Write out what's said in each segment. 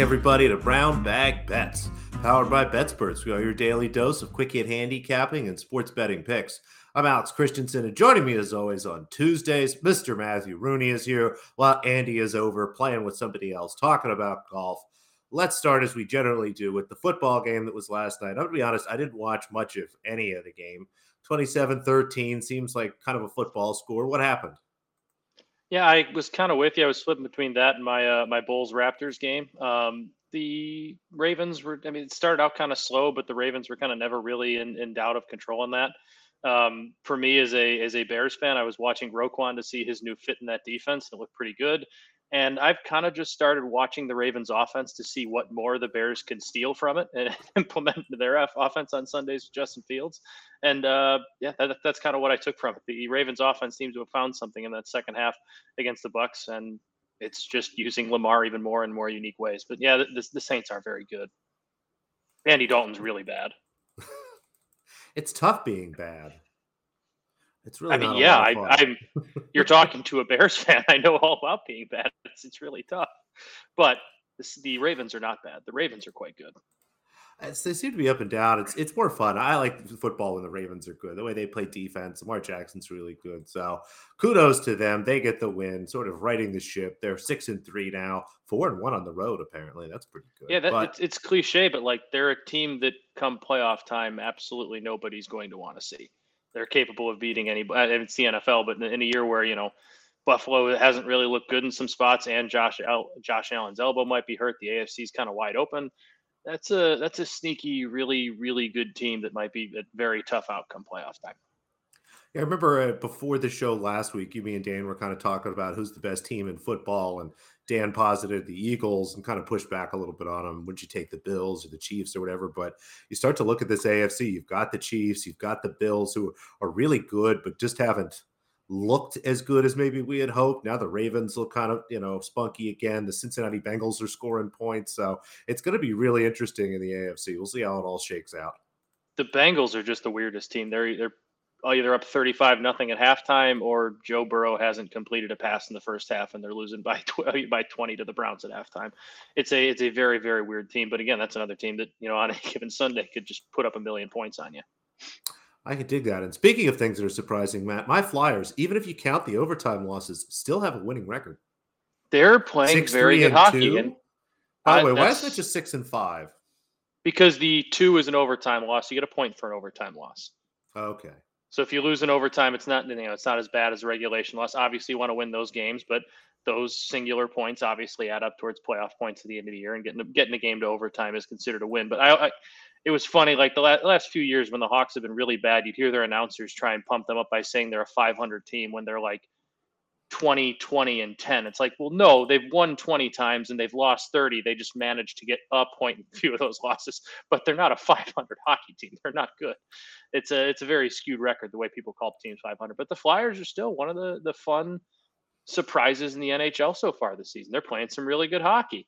Everybody, to Brown Bag Bets, powered by BetSperts. We are your daily dose of quick hit handicapping and sports betting picks. I'm Alex Christensen, and joining me as always on Tuesdays, Mr. Matthew Rooney is here while Andy is over playing with somebody else, talking about golf. Let's start as we generally do with the football game that was last night. I'm to be honest, I didn't watch much of any of the game. 27 13 seems like kind of a football score. What happened? Yeah, I was kind of with you. I was flipping between that and my uh, my Bulls Raptors game. Um, the Ravens were, I mean, it started out kind of slow, but the Ravens were kind of never really in, in doubt of controlling that. Um, for me, as a as a Bears fan, I was watching Roquan to see his new fit in that defense, and it looked pretty good. And I've kind of just started watching the Ravens offense to see what more the Bears can steal from it and implement their offense on Sundays with Justin Fields. And uh, yeah, that, that's kind of what I took from it. The Ravens offense seems to have found something in that second half against the Bucs, and it's just using Lamar even more and more unique ways. But yeah, the, the Saints are very good. Andy Dalton's really bad. it's tough being bad. It's really. I mean, yeah, I, am You're talking to a Bears fan. I know all about being bad. It's, it's really tough, but this, the Ravens are not bad. The Ravens are quite good. It's, they seem to be up and down. It's it's more fun. I like football when the Ravens are good. The way they play defense. Lamar Jackson's really good. So kudos to them. They get the win, sort of righting the ship. They're six and three now, four and one on the road. Apparently, that's pretty good. Yeah, that, but, it's, it's cliche, but like they're a team that come playoff time, absolutely nobody's going to want to see they're capable of beating any. It's the NFL, but in a year where you know Buffalo hasn't really looked good in some spots, and Josh Josh Allen's elbow might be hurt. The AFC's kind of wide open. That's a that's a sneaky, really really good team that might be a very tough outcome playoff time. Yeah, I remember uh, before the show last week, you, me, and Dan were kind of talking about who's the best team in football, and Dan posited the Eagles and kind of pushed back a little bit on them. Would you take the Bills or the Chiefs or whatever? But you start to look at this AFC. You've got the Chiefs, you've got the Bills, who are really good, but just haven't looked as good as maybe we had hoped. Now the Ravens look kind of, you know, spunky again. The Cincinnati Bengals are scoring points. So it's going to be really interesting in the AFC. We'll see how it all shakes out. The Bengals are just the weirdest team. They're they're Oh, either up 35 nothing at halftime or Joe Burrow hasn't completed a pass in the first half and they're losing by 20, by 20 to the Browns at halftime. It's a it's a very very weird team, but again, that's another team that, you know, on a given Sunday could just put up a million points on you. I can dig that. And speaking of things that are surprising, Matt, my Flyers, even if you count the overtime losses, still have a winning record. They're playing six, very good hockey. And, By uh, the way, why is it just six and five? Because the two is an overtime loss. You get a point for an overtime loss. Okay. So if you lose in overtime, it's not you know it's not as bad as a regulation loss. Obviously, you want to win those games, but those singular points obviously add up towards playoff points at the end of the year, and getting getting a game to overtime is considered a win. But I, I it was funny like the last few years when the Hawks have been really bad, you'd hear their announcers try and pump them up by saying they're a 500 team when they're like 20, 20, and 10. It's like, well, no, they've won 20 times and they've lost 30. They just managed to get a point in a few of those losses, but they're not a 500 hockey team. They're not good. It's a it's a very skewed record the way people call teams 500. But the Flyers are still one of the the fun surprises in the NHL so far this season. They're playing some really good hockey.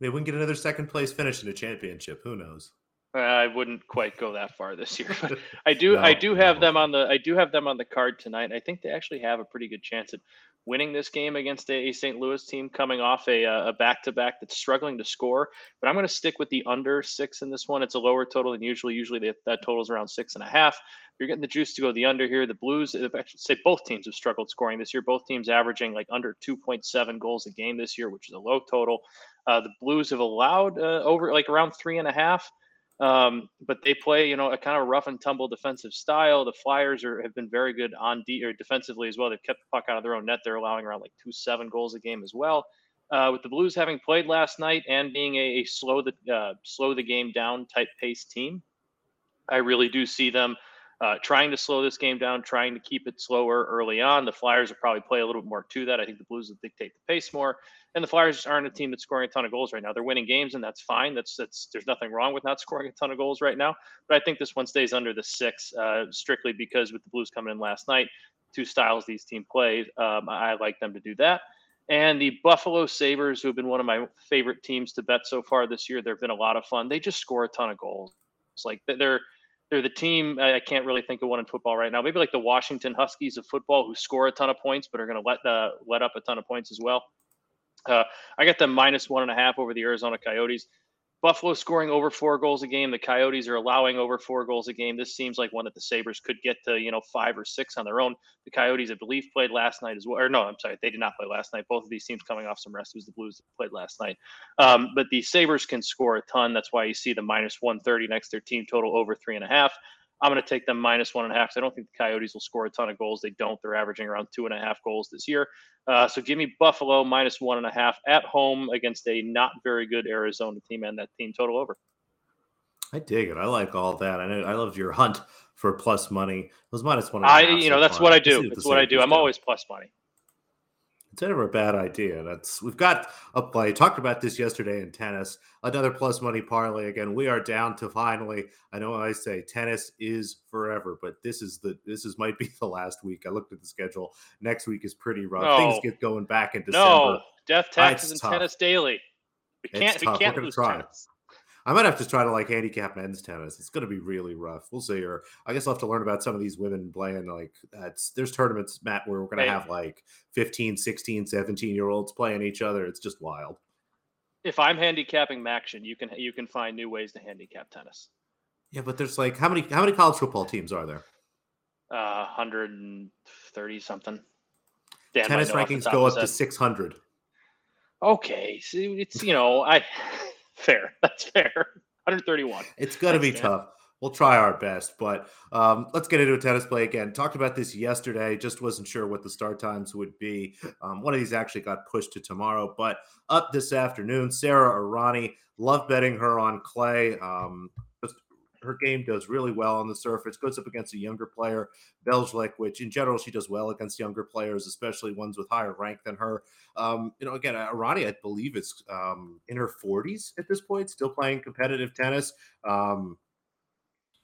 They wouldn't get another second place finish in a championship. Who knows? I wouldn't quite go that far this year, but I do no, I do have no. them on the I do have them on the card tonight. I think they actually have a pretty good chance at winning this game against a, St. Louis team coming off a a back to back that's struggling to score. But I'm going to stick with the under six in this one. It's a lower total than usually. Usually that, that total is around six and a half. You're getting the juice to go the under here. The Blues, I should say, both teams have struggled scoring this year. Both teams averaging like under 2.7 goals a game this year, which is a low total. Uh, the Blues have allowed uh, over like around three and a half. Um, but they play, you know, a kind of rough and tumble defensive style. The Flyers are have been very good on de- or defensively as well. They've kept the puck out of their own net. They're allowing around like two seven goals a game as well. Uh, with the Blues having played last night and being a, a slow the uh, slow the game down type pace team, I really do see them uh, trying to slow this game down, trying to keep it slower early on. The Flyers will probably play a little bit more to that. I think the Blues will dictate the pace more, and the Flyers aren't a team that's scoring a ton of goals right now. They're winning games, and that's fine. That's that's there's nothing wrong with not scoring a ton of goals right now. But I think this one stays under the six, uh, strictly because with the Blues coming in last night, two styles these team play, um, I like them to do that. And the Buffalo Sabres, who have been one of my favorite teams to bet so far this year, they've been a lot of fun. They just score a ton of goals. It's like they're they're the team. I can't really think of one in football right now. Maybe like the Washington Huskies of football, who score a ton of points but are going to let uh, let up a ton of points as well. Uh, I got them minus one and a half over the Arizona Coyotes. Buffalo scoring over four goals a game. The Coyotes are allowing over four goals a game. This seems like one that the Sabres could get to, you know, five or six on their own. The Coyotes, I believe, played last night as well. Or no, I'm sorry, they did not play last night. Both of these teams coming off some rest. It was the Blues that played last night. Um, but the Sabres can score a ton. That's why you see the minus 130 next to their team total over three and a half. I'm going to take them minus one and a half. So I don't think the Coyotes will score a ton of goals. They don't. They're averaging around two and a half goals this year. Uh, so give me Buffalo minus one and a half at home against a not very good Arizona team and that team total over. I dig it. I like all that. I know I love your hunt for plus money. It Those minus one. I, you know, that's what I do. That's what I do. I'm always plus money it's never a bad idea. That's we've got a play. Talked about this yesterday in tennis. Another plus money parlay. Again, we are down to finally. I know I say tennis is forever, but this is the this is might be the last week. I looked at the schedule. Next week is pretty rough. No. Things get going back in December. No, death ah, taxes and tennis daily. We can't. We can't lose try. tennis. I might have to try to like handicap men's tennis. It's going to be really rough. We'll see. Or I guess I'll have to learn about some of these women playing. Like that's there's tournaments, Matt, where we're going to have like 15, 16, 17 year olds playing each other. It's just wild. If I'm handicapping MACtion, you can you can find new ways to handicap tennis. Yeah, but there's like how many how many college football teams are there? Uh, 130 something. Dan tennis rankings go up to 600. Okay, so it's you know I fair. That's fair. 131. It's going to be tough. We'll try our best, but um, let's get into a tennis play again. Talked about this yesterday. Just wasn't sure what the start times would be. Um, one of these actually got pushed to tomorrow, but up this afternoon. Sara Errani. Love betting her on clay. Um, her game does really well on the surface. Goes up against a younger player, Bejlek, which in general she does well against younger players, especially ones with higher rank than her. Um, you know, again, Errani, I believe, is um, in her 40s at this point, still playing competitive tennis. Um,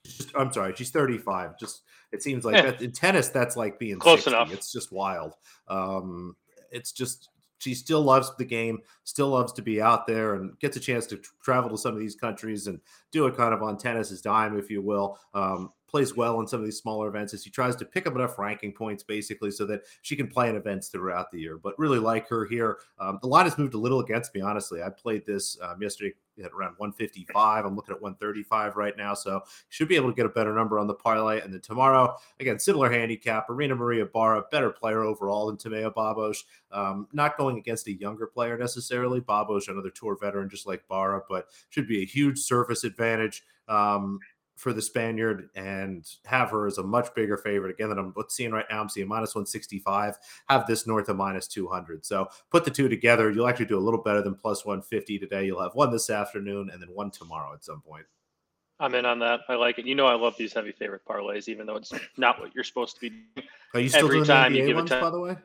just, I'm sorry, she's 35. Just it seems like yeah. that, in tennis, that's like being close 60. enough. It's just wild. Um, it's just she still loves the game, still loves to be out there, and gets a chance to travel to some of these countries and do it kind of on tennis's dime, if you will. Um, plays well in some of these smaller events as she tries to pick up enough ranking points basically so that she can play in events throughout the year. But really like her here. Um, the line has moved a little against me, honestly. I played this um, yesterday at around 155. I'm looking at 135 right now, so should be able to get a better number on the parlay. And then tomorrow, again, similar handicap. Irina Maria Bara, better player overall than Timea Babos. Um, not going against a younger player necessarily. Babos, another tour veteran, just like Bara, but should be a huge surface advantage. Um, for the Spaniard and have her as a much bigger favorite. Again, that I'm seeing right now, I'm seeing minus 165, have this north of minus 200. So put the two together, you'll actually do a little better than plus 150 today. You'll have one this afternoon and then one tomorrow at some point. I'm in on that. I like it. You know, I love these heavy favorite parlays, even though it's not what you're supposed to be doing. Are you still Every doing time you give ones, time. by the way?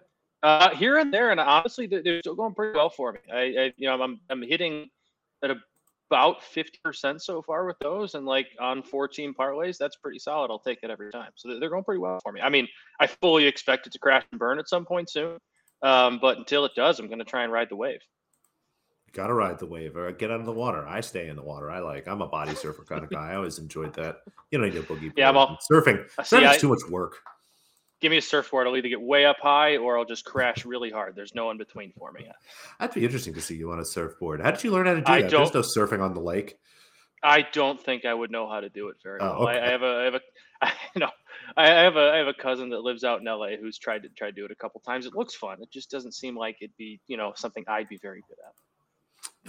Uh, here and there, and honestly, they're still going pretty well for me. I, I you know, I'm I'm hitting at a about 50% so far with those and like on 14 parlays that's pretty solid. I'll take it every time. So they're going pretty well for me. I mean i fully expect it to crash and burn at some point soon um, but until it does i'm going to try and ride the wave. Gotta ride the wave or get out of the water. I stay in the water. I like i'm a body surfer kind of guy. I always enjoyed that. You know you get boogie yeah i'm surfing. Surfing's too much work give me a surfboard. I'll either get way up high or I'll just crash really hard. There's no in between for me. That'd be interesting to see you on a surfboard. How did you learn how to do I that? There's no surfing on the lake. I don't think I would know how to do it very oh, well. Okay. I, I, have a, I have a, I know, I have a, I have a cousin that lives out in LA who's tried to try to do it a couple times. It looks fun. It just doesn't seem like it'd be, you know, something I'd be very good at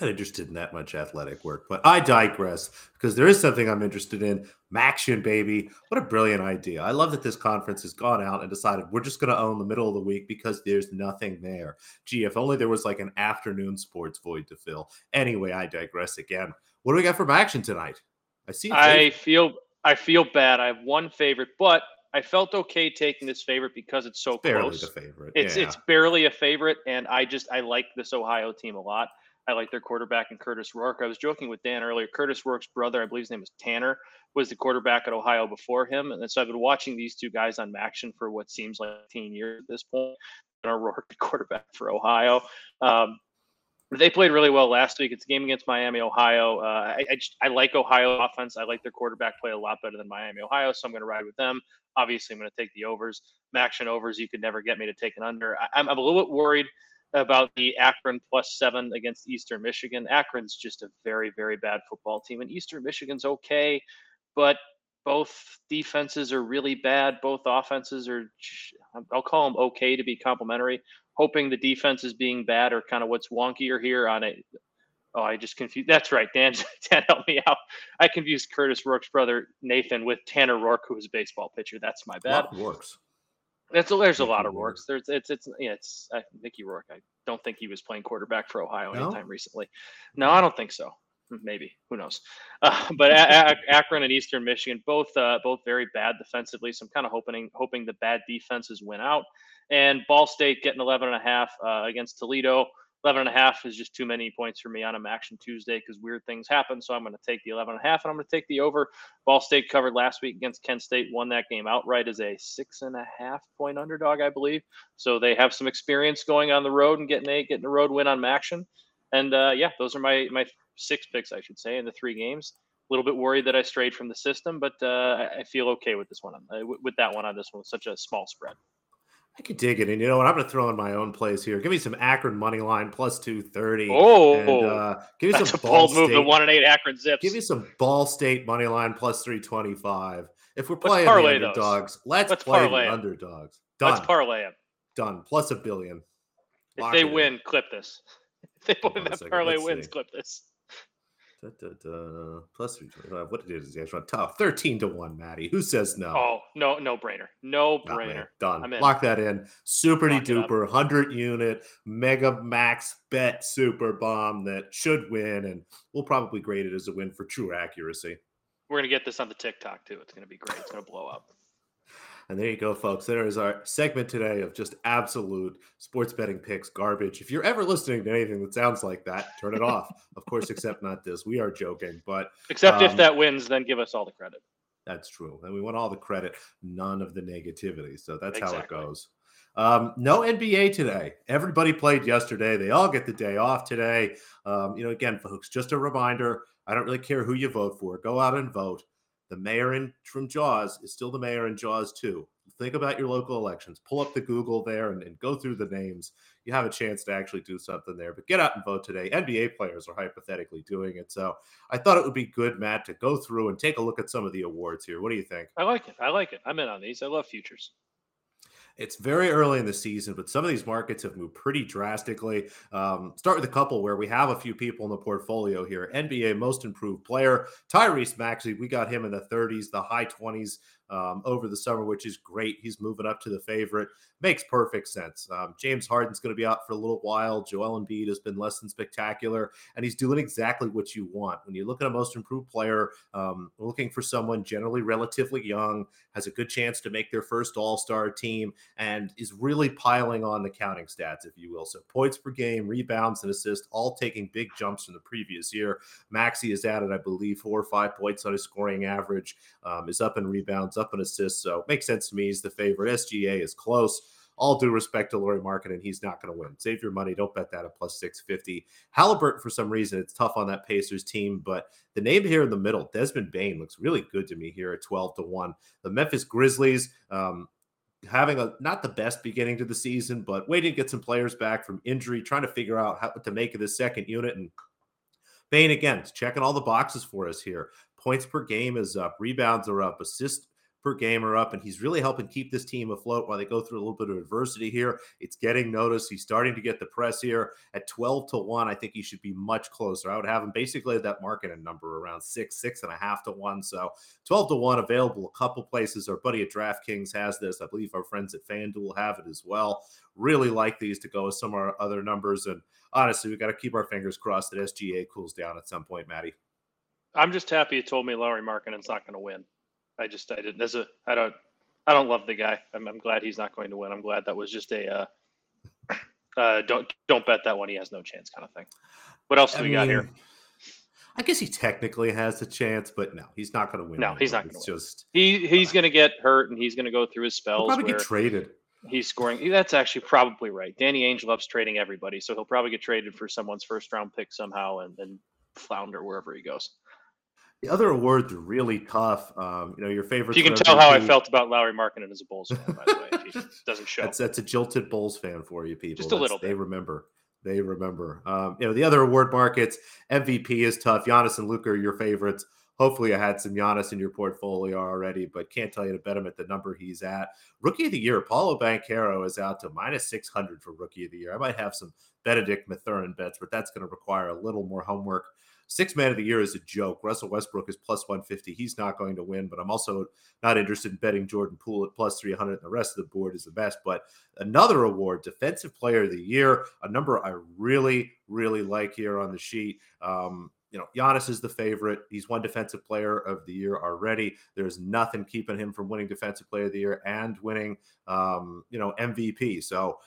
not interested in that much athletic work, but I digress because there is something I'm interested in. MACtion, baby. What a brilliant idea. I love that this conference has gone out and decided we're just going to own the middle of the week because there's nothing there. Gee, if only there was like an afternoon sports void to fill. Anyway, I digress again. What do we got for MACtion tonight? I see. I feel I feel bad. I have one favorite, but I felt okay taking this favorite because it's so barely close. the favorite. It's yeah. it's barely a favorite, and I just I like this Ohio team a lot. I like their quarterback and Curtis Rourke. I was joking with Dan earlier. Curtis Rourke's brother, I believe his name is Tanner, was the quarterback at Ohio before him. And so I've been watching these two guys on MACtion for what seems like 10 years at this point. And Rourke, quarterback for Ohio. Um, they played really well last week. It's a game against Miami, Ohio. Uh, I, I, just, I, like Ohio offense. I like their quarterback play a lot better than Miami, Ohio. So I'm going to ride with them. Obviously, I'm going to take the overs. MACtion overs. You could never get me to take an under. I, I'm a little bit worried about the Akron plus seven against Eastern Michigan. Akron's just a very, very bad football team, and Eastern Michigan's okay, but both defenses are really bad. Both offenses are, I'll call them okay to be complimentary. Hoping the defense is being bad or kind of what's wonkier here on a. Oh, I just confused. That's right, Dan. Dan, help me out. I confused Curtis Rourke's brother Nathan with Tanner Rourke, who was a baseball pitcher. That's my bad. Works. It's there's a lot of Rourke's. There's it's it's yeah, it's uh, Mickey Rourke. I don't think he was playing quarterback for Ohio no? anytime recently. No, I don't think so. Maybe who knows? Uh, but a- a- Akron and Eastern Michigan both uh, both very bad defensively. So I'm kind of hoping hoping the bad defenses win out. And Ball State getting 11 and a half uh, against Toledo. 11 and a half is just too many points for me on a action Tuesday because weird things happen. So I'm going to take the 11 and a half and I'm going to take the over. Ball State covered last week against Kent State, won that game outright as a six and a half point underdog, I believe. So they have some experience going on the road and getting a getting a road win on action. And uh, yeah, those are my my six picks, I should say, in the three games. A little bit worried that I strayed from the system, but uh, I feel okay with this one, uh, with that one on this one, such a small spread. I could dig it. And you know what? I'm going to throw in my own plays here. Give me some Akron money line plus 230. Oh, and, uh, give me some a bold move. The one and eight Akron zips. Give me some Ball State money line plus 325. If we're playing the underdogs, those. let's, let's play the underdogs. Done. Let's parlay them. Done. Plus a billion. Lock if they win, in. clip this. If they win that parlay wins, see. clip this. Da, da, da. Plus 325. What did it run? Tough. 13 to 1, Maddie. Who says no? Oh, no, no brainer. No brainer. Done. Lock that in. Super duper 100 unit mega max bet super bomb that should win. And we'll probably grade it as a win for true accuracy. We're going to get this on the TikTok too. It's going to be great. It's going to blow up. And there you go, folks. There is our segment today of just absolute sports betting picks garbage. If you're ever listening to anything that sounds like that, turn it off. Of course, except not this. We are joking, but except um, if that wins, then give us all the credit. That's true. And we want all the credit, none of the negativity. So that's exactly. how it goes. Um, no NBA today. Everybody played yesterday. They all get the day off today. Um, you know, again, folks, just a reminder I don't really care who you vote for. Go out and vote the mayor in from Jaws is still the mayor in Jaws too. Think about your local elections. Pull up the Google there and, and, go through the names. You have a chance to actually do something there. But get out and vote today. NBA players are hypothetically doing it. So I thought it would be good, Matt, to go through and take a look at some of the awards here. What do you think? I like it. I like it. I'm in on these. I love futures. It's very early in the season, but some of these markets have moved pretty drastically. Um, start with a couple where we have a few people in the portfolio here. NBA most improved player, Tyrese Maxey. We got him in the 30s, the high 20s um, over the summer, which is great. He's moving up to the favorite. Makes perfect sense. Um, James Harden's going to be out for a little while. Joel Embiid has been less than spectacular, and he's doing exactly what you want. When you look at a most improved player, um, looking for someone generally relatively young, has a good chance to make their first All Star team, and is really piling on the counting stats, if you will. So points per game, rebounds, and assists, all taking big jumps from the previous year. Maxey has added, I believe, four or five points on his scoring average, um, is up in rebounds, up in assists. So makes sense to me. He's the favorite. SGA is close. All due respect to Lauri and he's not going to win. Save your money. Don't bet that at plus 650. Halliburton, for some reason, it's tough on that Pacers team, but the name here in the middle, Desmond Bane, looks really good to me here at 12 to 1. The Memphis Grizzlies, um, having a not the best beginning to the season, but waiting to get some players back from injury, trying to figure out how to make of this second unit. And Bane again, checking all the boxes for us here. Points per game is up, rebounds are up, assist per game are up, and he's really helping keep this team afloat while they go through a little bit of adversity here. It's getting noticed. He's starting to get the press here at 12 to 1. I think he should be much closer. I would have him basically at that market and number around six, six and a half to one. So 12 to 1 available a couple places. Our buddy at DraftKings has this. I believe our friends at FanDuel have it as well. Really like these to go with some of our other numbers. And honestly, we got to keep our fingers crossed that SGA cools down at some point, Maddie. I'm just happy you told me Lauri Markkanen's not going to win. I just I didn't. There's a I don't I don't love the guy. I'm, I'm glad he's not going to win. I'm glad that was just a uh, uh, don't don't bet that one. He has no chance kind of thing. What else do I we mean, got here? I guess he technically has a chance, but no, he's not going to win. No, anymore. he's not going to Just he he's going to get hurt and he's going to go through his spells. He'll probably get traded. He's scoring. That's actually probably right. Danny Ainge loves trading everybody, so he'll probably get traded for someone's first round pick somehow and then flounder wherever he goes. The other awards are really tough. Um, you know, your favorite. You can tell MVP. how I felt about Lauri Markkanen as a Bulls fan, by the way. If he doesn't show. That's, that's a jilted Bulls fan for you people. Just a little. They remember. They remember. Um, you know, the other award markets, MVP is tough. Giannis and Luka are your favorites. Hopefully, I had some Giannis in your portfolio already, but can't tell you to bet him at the number he's at. Rookie of the year, Paolo Banchero is out to minus 600 for rookie of the year. I might have some Bennedict Mathurin bets, but that's going to require a little more homework. Six man of the year is a joke. Russell Westbrook is plus 150. He's not going to win, but I'm also not interested in betting Jordan Poole at plus 300. And the rest of the board is the best. But another award, Defensive Player of the Year, a number I really, really like here on the sheet. Um, you know, Giannis is the favorite. He's one defensive player of the year already. There's nothing keeping him from winning defensive player of the year and winning, um, you know, MVP. So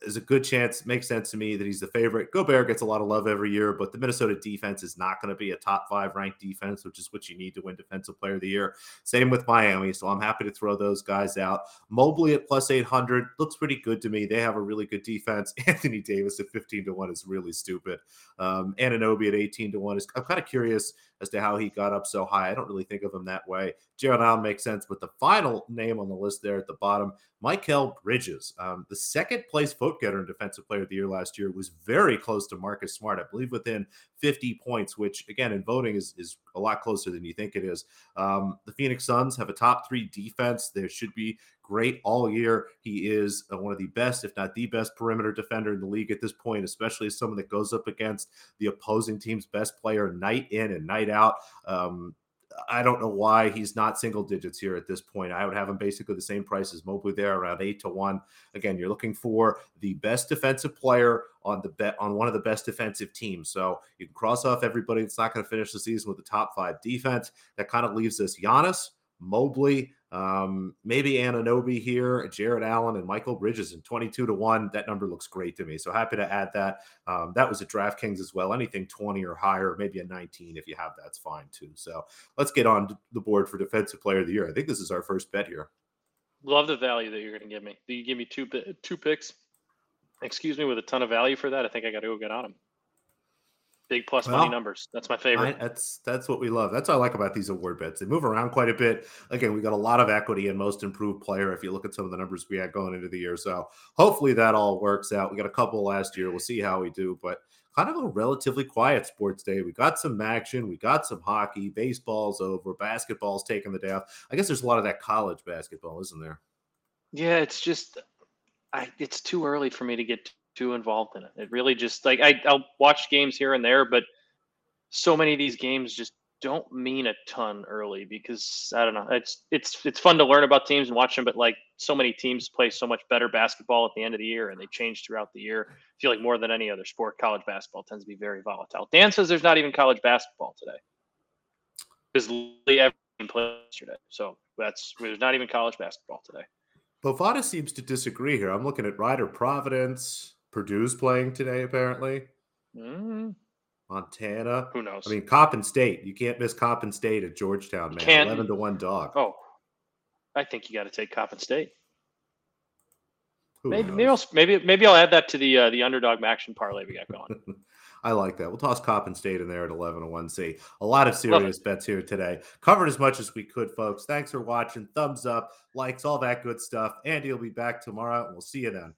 there's a good chance, makes sense to me that he's the favorite. Gobert gets a lot of love every year, but the Minnesota defense is not going to be a top five ranked defense, which is what you need to win Defensive Player of the Year. Same with Miami, so I'm happy to throw those guys out. Mobley at plus 800 looks pretty good to me. They have a really good defense. Anthony Davis at 15 to 1 is really stupid. Um, Anunoby at 18 to 1 is, I'm kind of curious as to how he got up so high. I don't really think of him that way. Jarrett Allen makes sense, but the final name on the list there at the bottom, Mikal Bridges, um, the second place vote getter and defensive player of the year last year, was very close to Marcus Smart, I believe within 50 points, which again in voting is, is a lot closer than you think it is. Um, the Phoenix Suns have a top three defense. There should be great all year. He is uh, one of the best, if not the best, perimeter defender in the league at this point, especially as someone that goes up against the opposing team's best player night in and night out. Um, I don't know why he's not single digits here at this point. I would have him basically the same price as Mobley there, around eight to one. Again, you're looking for the best defensive player on the bet on one of the best defensive teams. So you can cross off everybody that's not going to finish the season with the top five defense. That kind of leaves us Giannis, Mobley, um, maybe Anunoby here, Jarrett Allen, and Mikal Bridges in 22 to 1. That number looks great to me. So happy to add that. Um, that was a DraftKings as well. Anything 20 or higher, maybe a 19 if you have that's fine too. So let's get on the board for Defensive Player of the Year. I think this is our first bet here. Love the value that you're going to give me. You give me two two picks. Excuse me, with a ton of value for that. I think I got to go get on them. Big plus well, money numbers. That's my favorite. I, that's that's what we love. That's what I like about these award bets. They move around quite a bit. Again, we got a lot of equity in most improved player. If you look at some of the numbers we had going into the year, so hopefully that all works out. We got a couple last year. We'll see how we do, but kind of a relatively quiet sports day. We got some action. We got some hockey. Baseball's over. Basketball's taking the day off. I guess there's a lot of that college basketball, isn't there? Yeah, it's just, I it's too early for me to get too involved in it. It really just like I, I'll watch games here and there, but so many of these games just don't mean a ton early because I don't know. It's it's it's fun to learn about teams and watch them, but like so many teams play so much better basketball at the end of the year and they change throughout the year. I feel like more than any other sport, college basketball tends to be very volatile. Dan says there's not even college basketball today because literally every team played yesterday. So that's there's not even college basketball today. Bovada seems to disagree here. I'm looking at Rider Providence. Purdue's playing today, apparently. Mm. Montana. Who knows? I mean, Coppin State. You can't miss Coppin State at Georgetown, man. Can't. Eleven to one dog. Oh, I think you got to take Coppin State. Who maybe maybe I'll, maybe maybe I'll add that to the uh, the underdog action parlay we got going. I like that. We'll toss Coppin State in there at 11 to 1 C. A lot of serious bets here today. Covered as much as we could, folks. Thanks for watching. Thumbs up, likes, all that good stuff. Andy will be back tomorrow, and we'll see you then.